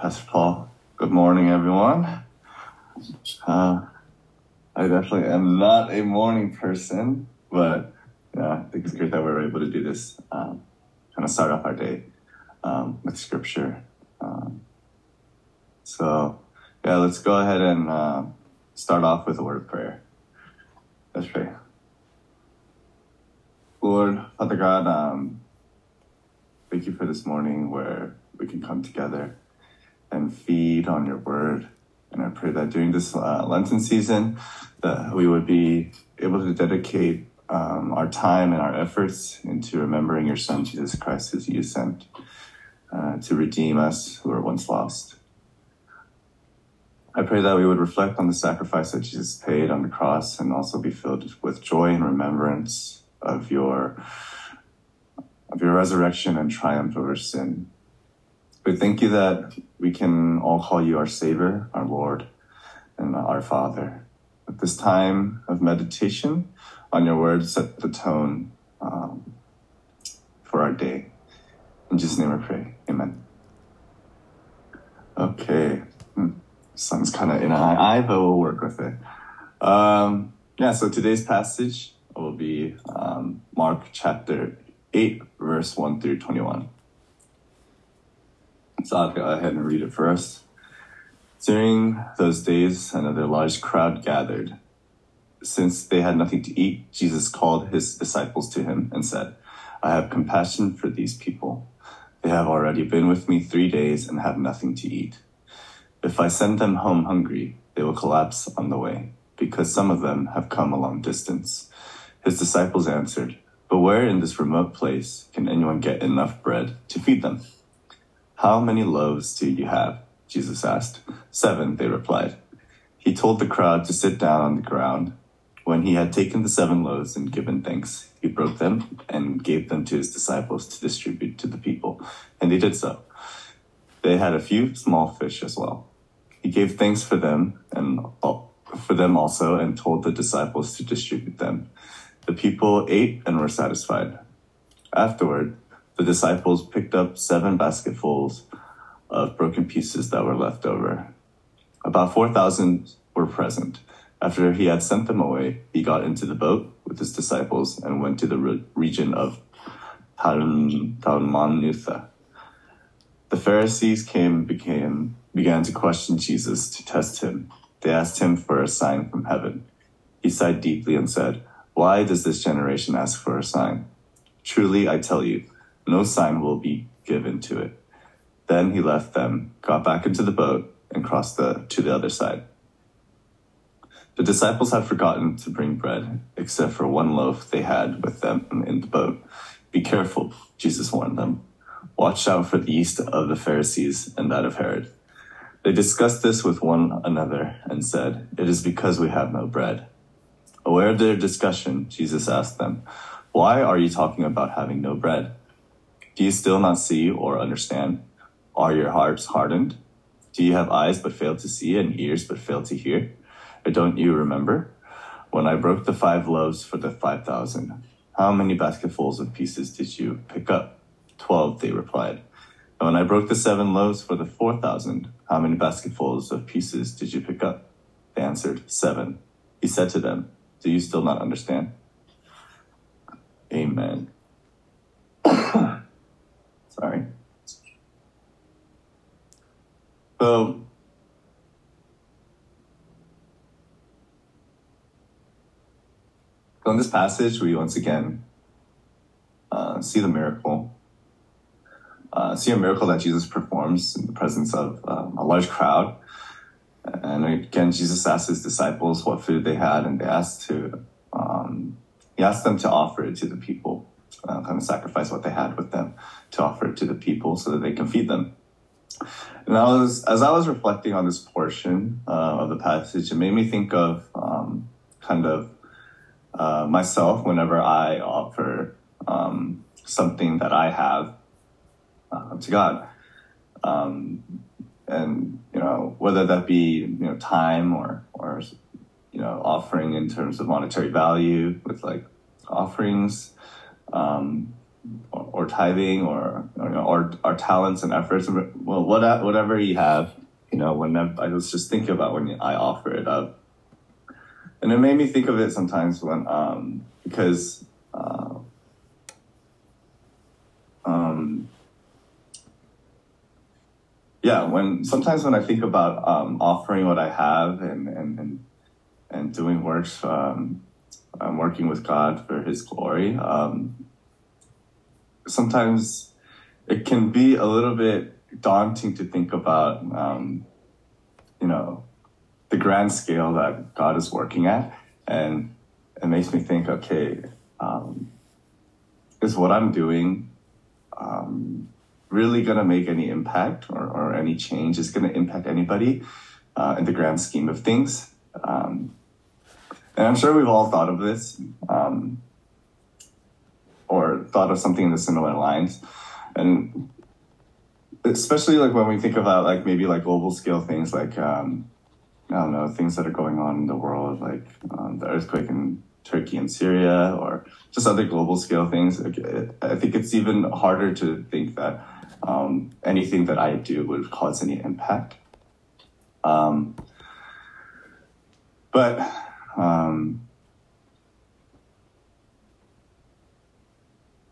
Pastor Paul. Good morning, everyone. Uh, I definitely am not a morning person, but yeah, I think it's great that we're able to do this. Um, kind of start off our day um, with scripture. Um, so, yeah, let's go ahead and uh, start off with a word of prayer. Let's pray. Lord, Father God, um, thank you for this morning where we can come together and feed on your word. And I pray that during this uh, Lenten season, that we would be able to dedicate um, our time and our efforts into remembering your Son, Jesus Christ, as you sent uh, to redeem us who were once lost. I pray that we would reflect on the sacrifice that Jesus paid on the cross and also be filled with joy and remembrance of your of your resurrection and triumph over sin. We thank you that we can all call you our Savior, our Lord, and our Father. At this time of meditation on your word, set the tone um, for our day. In Jesus' name I pray. Amen. Okay. Sounds kind of in an eye, but we'll work with it. Um, yeah, so today's passage will be um, Mark chapter 8, verse 1 through 21. So I'll go ahead and read it first. During those days, another large crowd gathered. Since they had nothing to eat, Jesus called his disciples to him and said, I have compassion for these people. They have already been with me three days and have nothing to eat. If I send them home hungry, they will collapse on the way, because some of them have come a long distance. His disciples answered, But where in this remote place can anyone get enough bread to feed them? How many loaves do you have? Jesus asked. Seven, they replied. He told the crowd to sit down on the ground. When he had taken the seven loaves and given thanks, he broke them and gave them to his disciples to distribute to the people, and they did so. They had a few small fish as well. He gave thanks for them and for them also, and told the disciples to distribute them. The people ate and were satisfied. Afterward, the disciples picked up seven basketfuls of broken pieces that were left over. About 4,000 were present. After he had sent them away, he got into the boat with his disciples and went to the re- region of Dalmanutha. The Pharisees came became began to question Jesus to test him. They asked him for a sign from heaven. He sighed deeply and said, Why does this generation ask for a sign? Truly, I tell you, no sign will be given to it. Then he left them, got back into the boat, and crossed the, to the other side. The disciples had forgotten to bring bread, except for one loaf they had with them in the boat. Be careful, Jesus warned them. Watch out for the yeast of the Pharisees and that of Herod. They discussed this with one another and said, It is because we have no bread. Aware of their discussion, Jesus asked them, Why are you talking about having no bread? Do you still not see or understand? Are your hearts hardened? Do you have eyes but fail to see and ears but fail to hear? Or don't you remember? When I broke the five loaves for the five thousand, how many basketfuls of pieces did you pick up? Twelve, they replied. And when I broke the seven loaves for the four thousand, how many basketfuls of pieces did you pick up? They answered, Seven. He said to them, Do you still not understand? Amen. So, so in this passage, we once again uh, see the miracle, uh, see a miracle that Jesus performs in the presence of um, a large crowd. And again, Jesus asked his disciples what food they had, and they asked to um, he asked them to offer it to the people uh, kind of sacrifice what they had with them to offer it to the people so that they can feed them. And I was, as I was reflecting on this portion uh, of the passage, it made me think of um, kind of uh, myself whenever I offer um, something that I have uh, to God. Um, and, you know, whether that be, you know, time or, or, you know, offering in terms of monetary value with like offerings, um, or, or tithing or or, you know, or our talents and efforts. Well, what, whatever you have, you know, when I was just thinking about when I offer it up, and it made me think of it sometimes when um, because. Uh, um, yeah, when sometimes when I think about um, offering what I have and and and, and doing works, um, I'm working with God for His glory. Um, sometimes it can be a little bit daunting to think about, um, you know, the grand scale that God is working at, and it makes me think, okay, um, is what I'm doing um, really going to make any impact or, or any change? Is going to impact anybody uh, in the grand scheme of things? Um, and I'm sure we've all thought of this um, or thought of something in the similar lines. And especially like when we think about like maybe like global scale things like, um, I don't know, things that are going on in the world, like um, the earthquake in Turkey and Syria, or just other global scale things. I think it's even harder to think that um, anything that I do would cause any impact. Um, but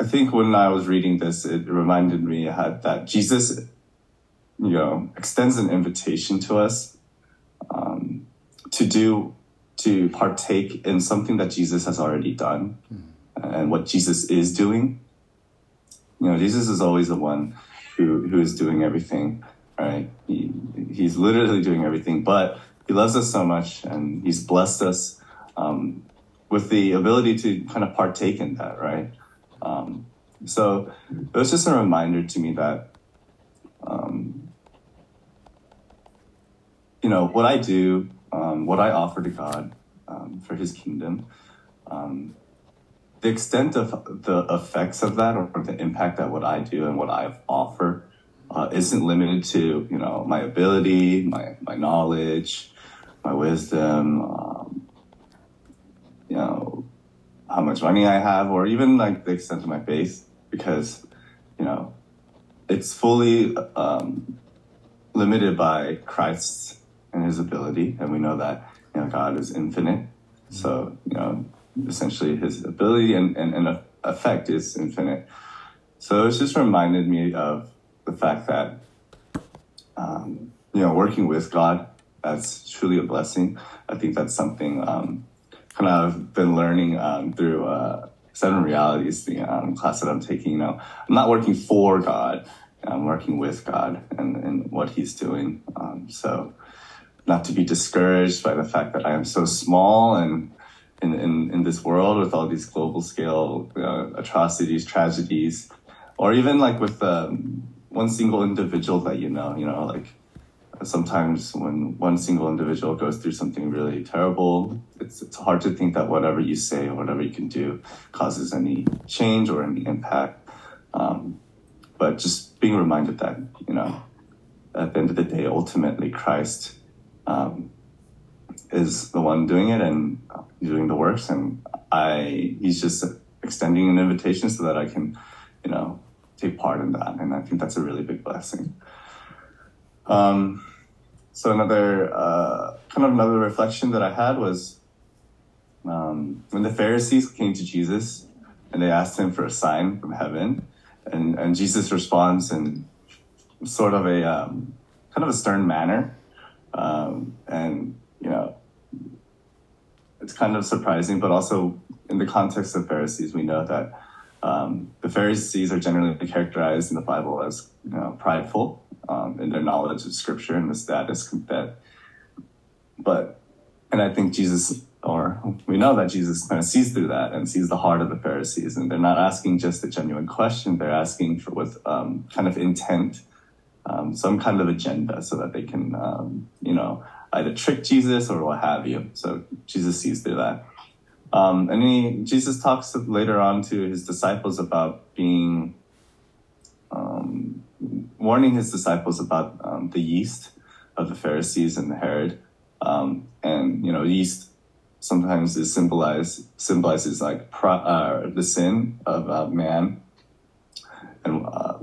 I think when I was reading this, it reminded me that Jesus, you know, extends an invitation to us um, to do to partake in something that Jesus has already done mm. and what Jesus is doing. You know, Jesus is always the one who, who is doing everything, right? He, he's literally doing everything, but he loves us so much and he's blessed us um, with the ability to kind of partake in that, right? Um, so it was just a reminder to me that, um, you know, what I do um, what I offer to God um, for His kingdom, um, the extent of the effects of that or the impact that what I do and what I offer uh, isn't limited to you know my ability, my my knowledge, my wisdom, um, you know how much money I have, or even like the extent of my faith, because you know it's fully um, limited by Christ and his ability, and we know that you know God is infinite. So you know, essentially, his ability and, and, and effect is infinite. So it's just reminded me of the fact that um, you know working with God that's truly a blessing. I think that's something um, kind of been learning um, through uh, Seven Realities, the um, class that I'm taking. You know, I'm not working for God. I'm working with God and, and what He's doing. Um, so not to be discouraged by the fact that I am so small and in, in, in this world with all these global scale uh, atrocities, tragedies, or even like with um, one single individual that you know, you know, like sometimes when one single individual goes through something really terrible, it's, it's hard to think that whatever you say or whatever you can do causes any change or any impact. Um, but just being reminded that, you know, at the end of the day, ultimately Christ um, is the one doing it and doing the works, and I he's just extending an invitation so that I can, you know, take part in that, and I think that's a really big blessing. Um, so another uh, kind of another reflection that I had was um, when the Pharisees came to Jesus and they asked him for a sign from heaven, and and Jesus responds in sort of a um, kind of a stern manner. Um, and, you know, it's kind of surprising, but also in the context of Pharisees, we know that um, the Pharisees are generally characterized in the Bible as you know, prideful um, in their knowledge of Scripture and the status that. But, and I think Jesus, or we know that Jesus kind of sees through that and sees the heart of the Pharisees, and they're not asking just a genuine question; they're asking for with um, kind of intent um, some kind of agenda so that they can, um, you know, either trick Jesus or what have you. So Jesus sees through that. Um, and he, Jesus talks later on to his disciples about being, um, warning his disciples about um, the yeast of the Pharisees and the Herod. Um, and, you know, yeast sometimes is symbolized, symbolizes like pro, uh, the sin of uh, man And uh,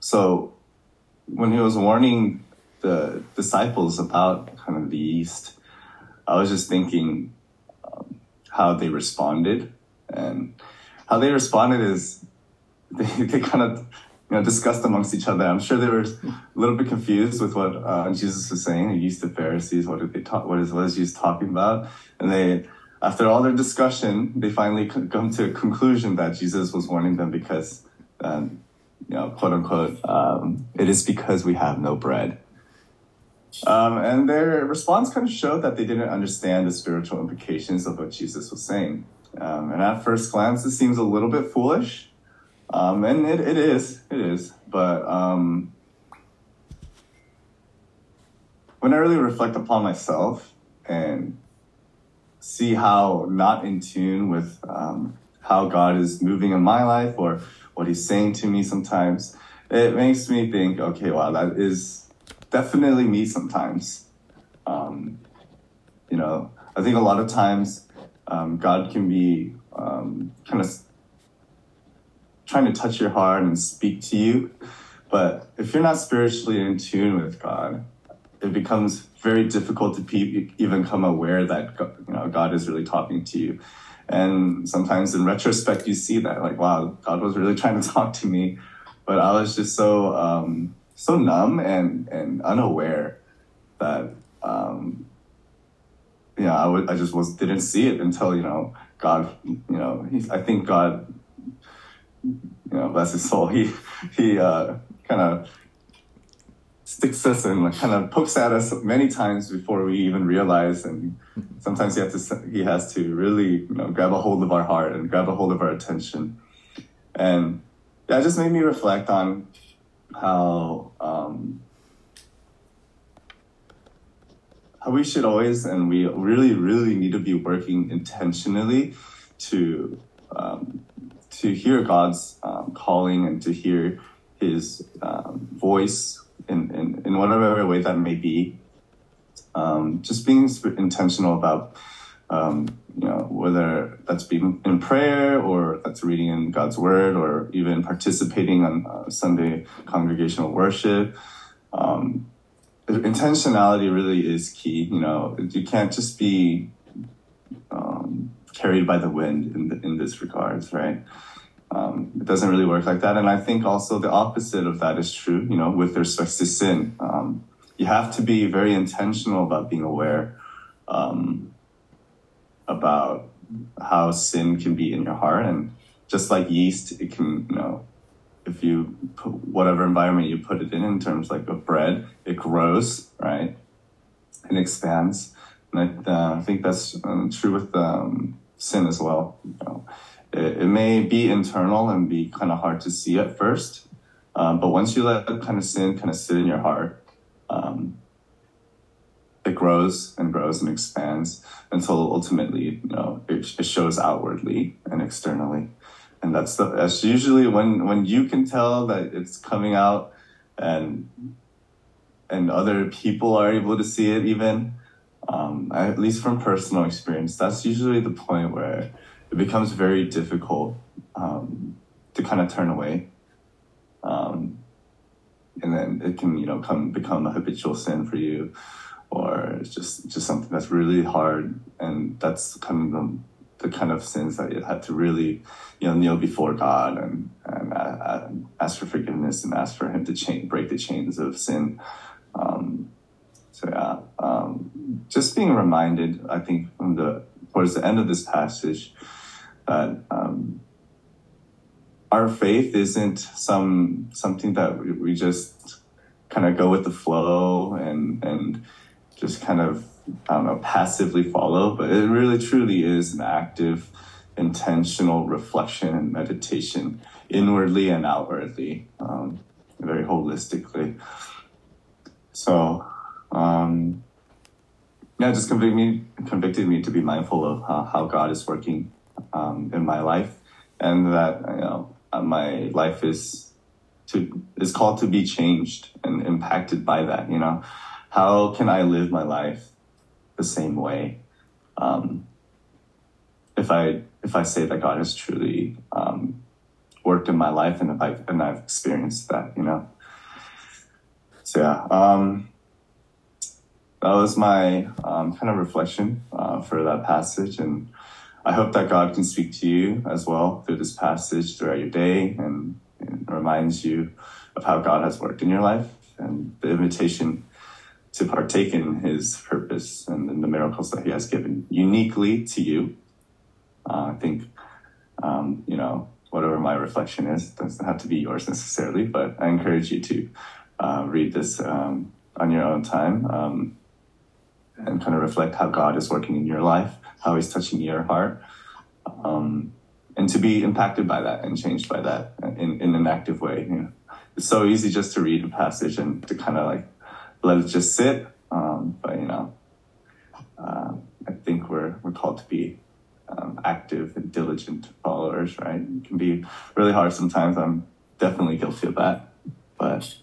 so when he was warning the disciples about kind of the yeast, I was just thinking how they responded. And how they responded is they, they kind of you know, discussed amongst each other. I'm sure they were a little bit confused with what uh, Jesus was saying. He used the Pharisees. What did they talk? What is what is Jesus talking about? And they, after all their discussion, they finally come to a conclusion that Jesus was warning them because, um, you know, quote unquote, um, it is because we have no bread. Um, and their response kind of showed that they didn't understand the spiritual implications of what Jesus was saying. Um, and at first glance, it seems a little bit foolish um, and it, it is, it is. But um, when I really reflect upon myself and see how not in tune with um, how God is moving in my life or what He's saying to me sometimes, it makes me think, okay, wow, that is definitely me sometimes. Um, you know, I think a lot of times um, God can be um, kind of trying to touch your heart and speak to you. But if you're not spiritually in tune with God, it becomes very difficult to pe- even come aware that you know God is really talking to you. And sometimes in retrospect, you see that like, wow, God was really trying to talk to me, but I was just so um, so numb and and unaware that um, yeah, I would I just was didn't see it until you know God, you know, I think God you know, bless his soul, he he uh, kind of sticks us and kind of pokes at us many times before we even realize. And sometimes he has to he has to really you know grab a hold of our heart and grab a hold of our attention. And that just made me reflect on how um, how we should always and we really really need to be working intentionally to um, to hear God's um, calling and to hear His um, voice in, in, in whatever way that may be. Um, just being intentional about, um, you know, whether that's being in prayer or that's reading in God's Word or even participating on uh, Sunday congregational worship. Um, intentionality really is key. You know, you can't just be um, carried by the wind in, the, in this regards, right? Um, it doesn't really work like that. And I think also the opposite of that is true, you know, with respect to sin. Um, you have to be very intentional about being aware um, about how sin can be in your heart. And just like yeast, it can, you know, if you put whatever environment you put it in, in terms like of bread, it grows, right? It expands. And I, uh, I think that's um, true with um, sin as well. You know? it, it may be internal and be kind of hard to see at first. Um, but once you let kind of sin kind of sit in your heart, um, grows and grows and expands until ultimately, you know, it, it shows outwardly and externally. And that's the, that's usually when, when you can tell that it's coming out and, and other people are able to see it even, um, at least from personal experience, that's usually the point where it becomes very difficult um, to kind of turn away. Um, and then it can, you know, come become a habitual sin for you, or it's just just something that's really hard, and that's kind of the, the kind of sins that you had to really, you know, kneel before God and and uh, ask for forgiveness and ask for Him to chain, break the chains of sin. Um, so yeah, um, just being reminded, I think, from the towards the end of this passage, that um, our faith isn't some something that we, we just kind of go with the flow and and just kind of I don't know passively follow, but it really truly is an active, intentional reflection and meditation inwardly and outwardly, um, very holistically. So. Um, yeah, just convicted me, convicted me to be mindful of how, how God is working um, in my life, and that you know uh, my life is to is called to be changed and impacted by that. You know, how can I live my life the same way? Um, if I if I say that God has truly um, worked in my life and if I've, and I've experienced that, you know. So yeah, um, that was my um, kind of reflection uh, for that passage, and I hope that God can speak to you as well through this passage throughout your day and, and reminds you of how God has worked in your life and the invitation to partake in His purpose and in the miracles that He has given uniquely to you. Uh, I think, um, you know, whatever my reflection is, doesn't have to be yours necessarily, but I encourage you to uh, read this um, on your own time um, and kind of reflect how God is working in your life, how He's touching your heart, um, and to be impacted by that and changed by that in, in an active way. You know, it's so easy just to read a passage and to kind of like let it just sit, um, but you know, uh, I think we're we're called to be um, active and diligent followers, right? It can be really hard sometimes. I'm definitely guilty of that. But,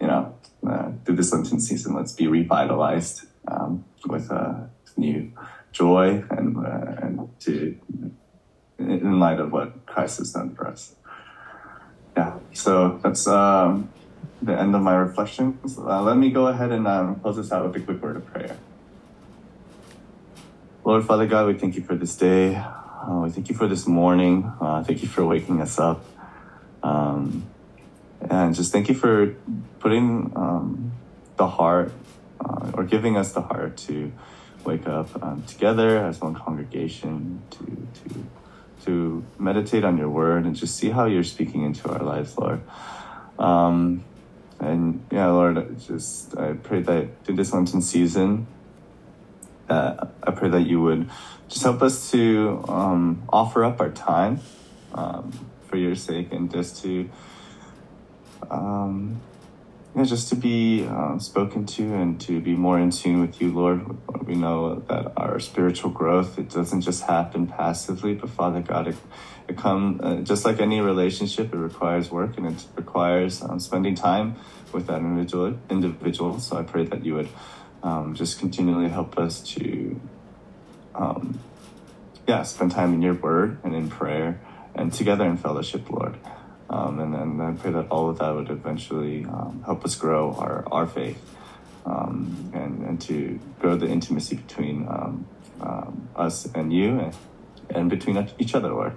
you know, uh, through this Lenten season, let's be revitalized um, with a new joy and, uh, and to, in light of what Christ has done for us. Yeah, so that's um, the end of my reflections. Uh, let me go ahead and um, close this out with a quick word of prayer. Lord Father God, we thank you for this day. Uh, we thank you for this morning. Uh, thank you for waking us up. Um, and just thank you for putting um, the heart uh, or giving us the heart to wake up um, together as one congregation to, to, to meditate on your word and just see how you're speaking into our lives, Lord. And yeah, Lord, just I pray that through this Lenten season, uh, I pray that you would just help us to um, offer up our time um, for your sake and just to um, yeah, just to be um, spoken to and to be more in tune with you, Lord. We know that our spiritual growth it doesn't just happen passively, but Father God, it come uh, just like any relationship. It requires work and it requires um, spending time with that individual. Individual. So I pray that you would um, just continually help us to, um, yeah, spend time in your word and in prayer and together in fellowship, Lord. Um, and then I pray that all of that would eventually um, help us grow our, our faith um, and, and to grow the intimacy between us and you and, and between each other, Lord.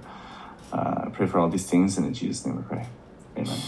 Uh, I pray for all these things and in Jesus' name we pray. Amen.